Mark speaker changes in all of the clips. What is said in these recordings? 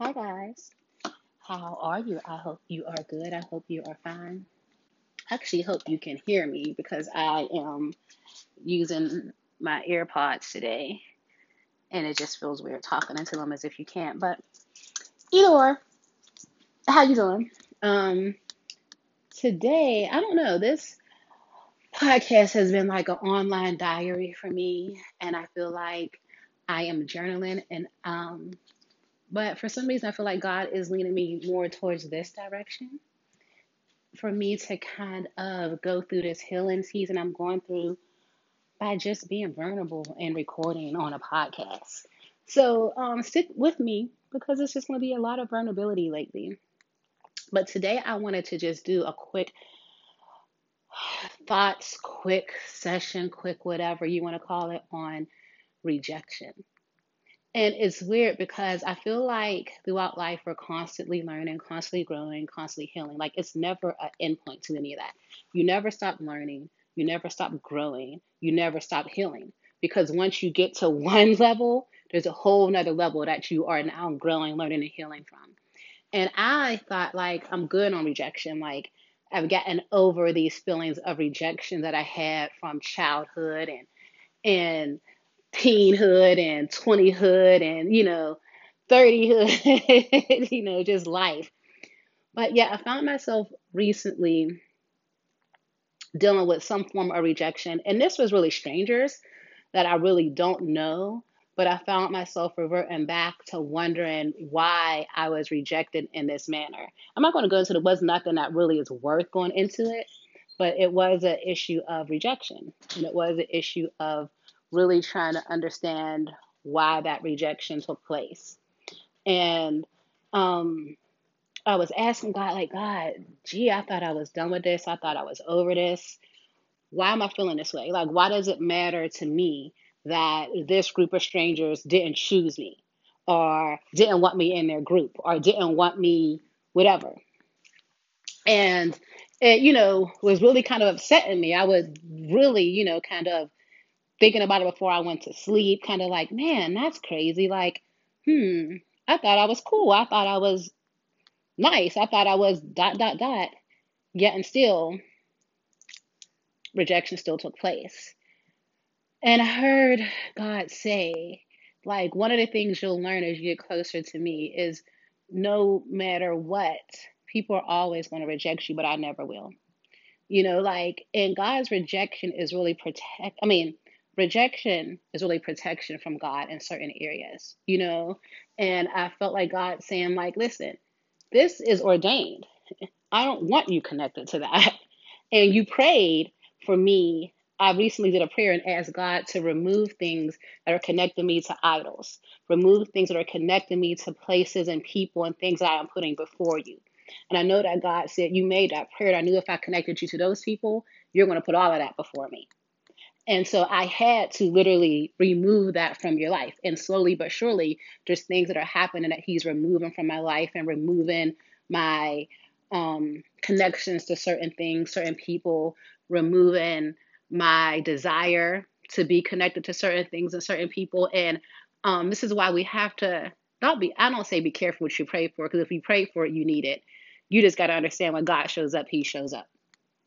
Speaker 1: Hi, guys. How are you? I hope you are good. I hope you are fine. I actually hope you can hear me because I am using my AirPods today and it just feels weird talking into them as if you can't. But either or, how you doing? Um, today, I don't know, this podcast has been like an online diary for me and I feel like I am journaling and um but for some reason I feel like God is leading me more towards this direction for me to kind of go through this healing season I'm going through by just being vulnerable and recording on a podcast. So um, stick with me because it's just going to be a lot of vulnerability lately. But today I wanted to just do a quick thoughts, quick session, quick whatever you want to call it on rejection. And it's weird because I feel like throughout life we're constantly learning, constantly growing, constantly healing. Like it's never an endpoint to any of that. You never stop learning, you never stop growing, you never stop healing. Because once you get to one level, there's a whole nother level that you are now growing, learning, and healing from. And I thought like I'm good on rejection. Like I've gotten over these feelings of rejection that I had from childhood and and teenhood and 20hood and, you know, 30hood, you know, just life. But yeah, I found myself recently dealing with some form of rejection. And this was really strangers that I really don't know. But I found myself reverting back to wondering why I was rejected in this manner. I'm not going to go into. It was nothing that really is worth going into it, but it was an issue of rejection. And it was an issue of really trying to understand why that rejection took place. And um, I was asking God, like, God, gee, I thought I was done with this. I thought I was over this. Why am I feeling this way? Like, why does it matter to me that this group of strangers didn't choose me or didn't want me in their group or didn't want me, whatever? And it, you know, was really kind of upsetting me. I was really, you know, kind of thinking about it before I went to sleep, kind of like, man, that's crazy. Like, hmm, I thought I was cool. I thought I was nice. I thought I was dot, dot, dot. Yet and still, rejection still took place. And I heard God say, like, one of the things you'll learn as you get closer to me is no matter what, people are always going to reject you, but I never will. You know, like, and God's rejection is really protect, I mean, rejection is really protection from God in certain areas, you know? And I felt like God saying, like, listen, this is ordained. I don't want you connected to that. And you prayed for me. I recently did a prayer and asked God to remove things that are connecting me to idols, remove things that are connecting me to places and people and things that I am putting before you. And I know that God said, You made that prayer. I knew if I connected you to those people, you're going to put all of that before me. And so I had to literally remove that from your life. And slowly but surely, there's things that are happening that He's removing from my life and removing my um, connections to certain things, certain people, removing my desire to be connected to certain things and certain people. And um, this is why we have to not be, I don't say be careful what you pray for, because if you pray for it, you need it. You just got to understand when God shows up, He shows up,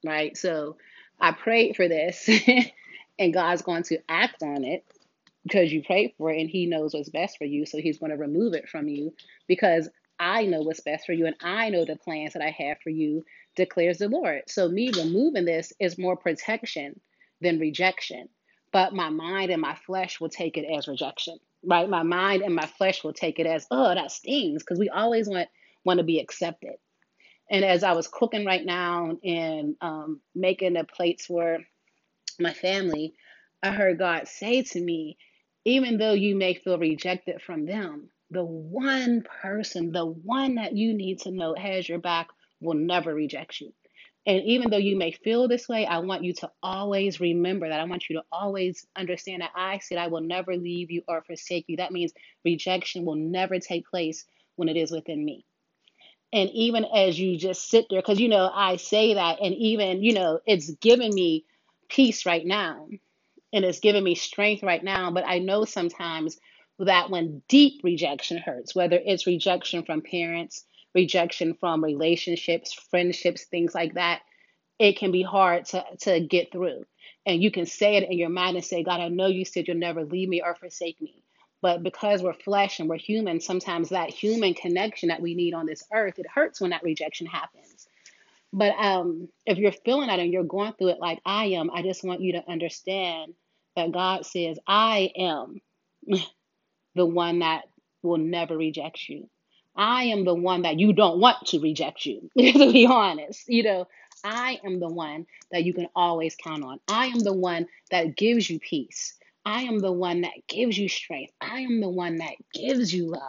Speaker 1: right? So I prayed for this. and God's going to act on it because you prayed for it and He knows what's best for you. So He's going to remove it from you because I know what's best for you and I know the plans that I have for you, declares the Lord. So me removing this is more protection than rejection. But my mind and my flesh will take it as rejection, right? My mind and my flesh will take it as, oh, that stings, because we always want want to be accepted. And as I was cooking right now and um, making the plates for my family, I heard God say to me, even though you may feel rejected from them, the one person, the one that you need to know has your back will never reject you. And even though you may feel this way, I want you to always remember that. I want you to always understand that I said I will never leave you or forsake you. That means rejection will never take place when it is within me. And even as you just sit there, because you know, I say that, and even, you know, it's given me peace right now and it's giving me strength right now. But I know sometimes that when deep rejection hurts, whether it's rejection from parents, rejection from relationships, friendships, things like that, it can be hard to, to get through. And you can say it in your mind and say, God, I know you said you'll never leave me or forsake me. But because we're flesh and we're human, sometimes that human connection that we need on this earth, it hurts when that rejection happens. But um, if you're feeling that and you're going through it like I am, I just want you to understand that God says, I am the one that will never reject you. I am the one that you don't want to reject you, to be honest. You know, I am the one that you can always count on. I am the one that gives you peace. I am the one that gives you strength. I am the one that gives you love.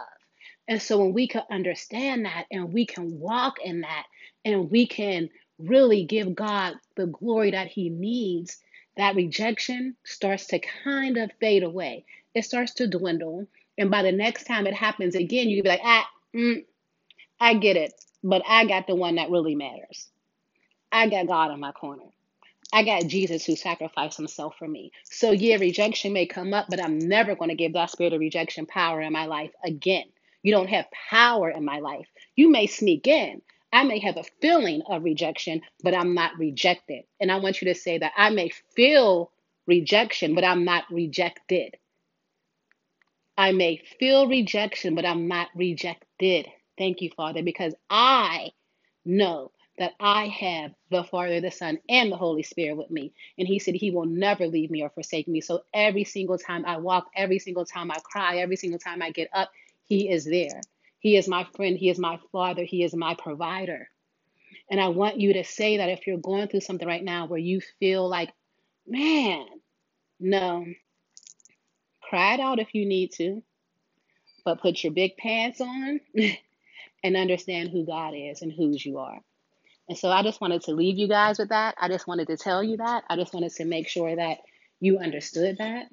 Speaker 1: And so when we can understand that and we can walk in that and we can really give God the glory that He needs, that rejection starts to kind of fade away. It starts to dwindle. And by the next time it happens again, you can be like, ah, mm, I get it. But I got the one that really matters. I got God in my corner. I got Jesus who sacrificed himself for me. So, yeah, rejection may come up, but I'm never going to give that spirit of rejection power in my life again. You don't have power in my life. You may sneak in. I may have a feeling of rejection, but I'm not rejected. And I want you to say that I may feel rejection, but I'm not rejected. I may feel rejection, but I'm not rejected. Thank you, Father, because I know that I have the Father, the Son, and the Holy Spirit with me. And He said He will never leave me or forsake me. So every single time I walk, every single time I cry, every single time I get up, He is there. He is my friend. He is my Father. He is my provider. And I want you to say that if you're going through something right now where you feel like, man, no, cry it out if you need to, but put your big pants on and understand who God is and whose you are. And so I just wanted to leave you guys with that. I just wanted to tell you that. I just wanted to make sure that you understood that.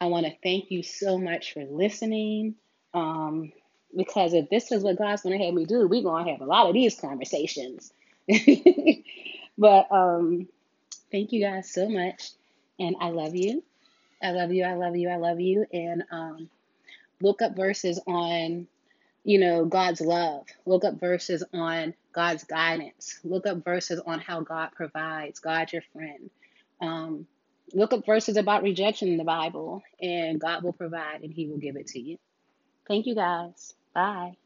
Speaker 1: I want to thank you so much for listening. Um, because if this is what God's going to have me do, we're going to have a lot of these conversations. but um, thank you guys so much. And I love you. I love you. I love you. I love you. And um, look up verses on you know, God's love. Look up verses on God's guidance. Look up verses on how God provides, God your friend. Um, look up verses about rejection in the Bible, and God will provide and He will give it to you. Thank you guys. Bye.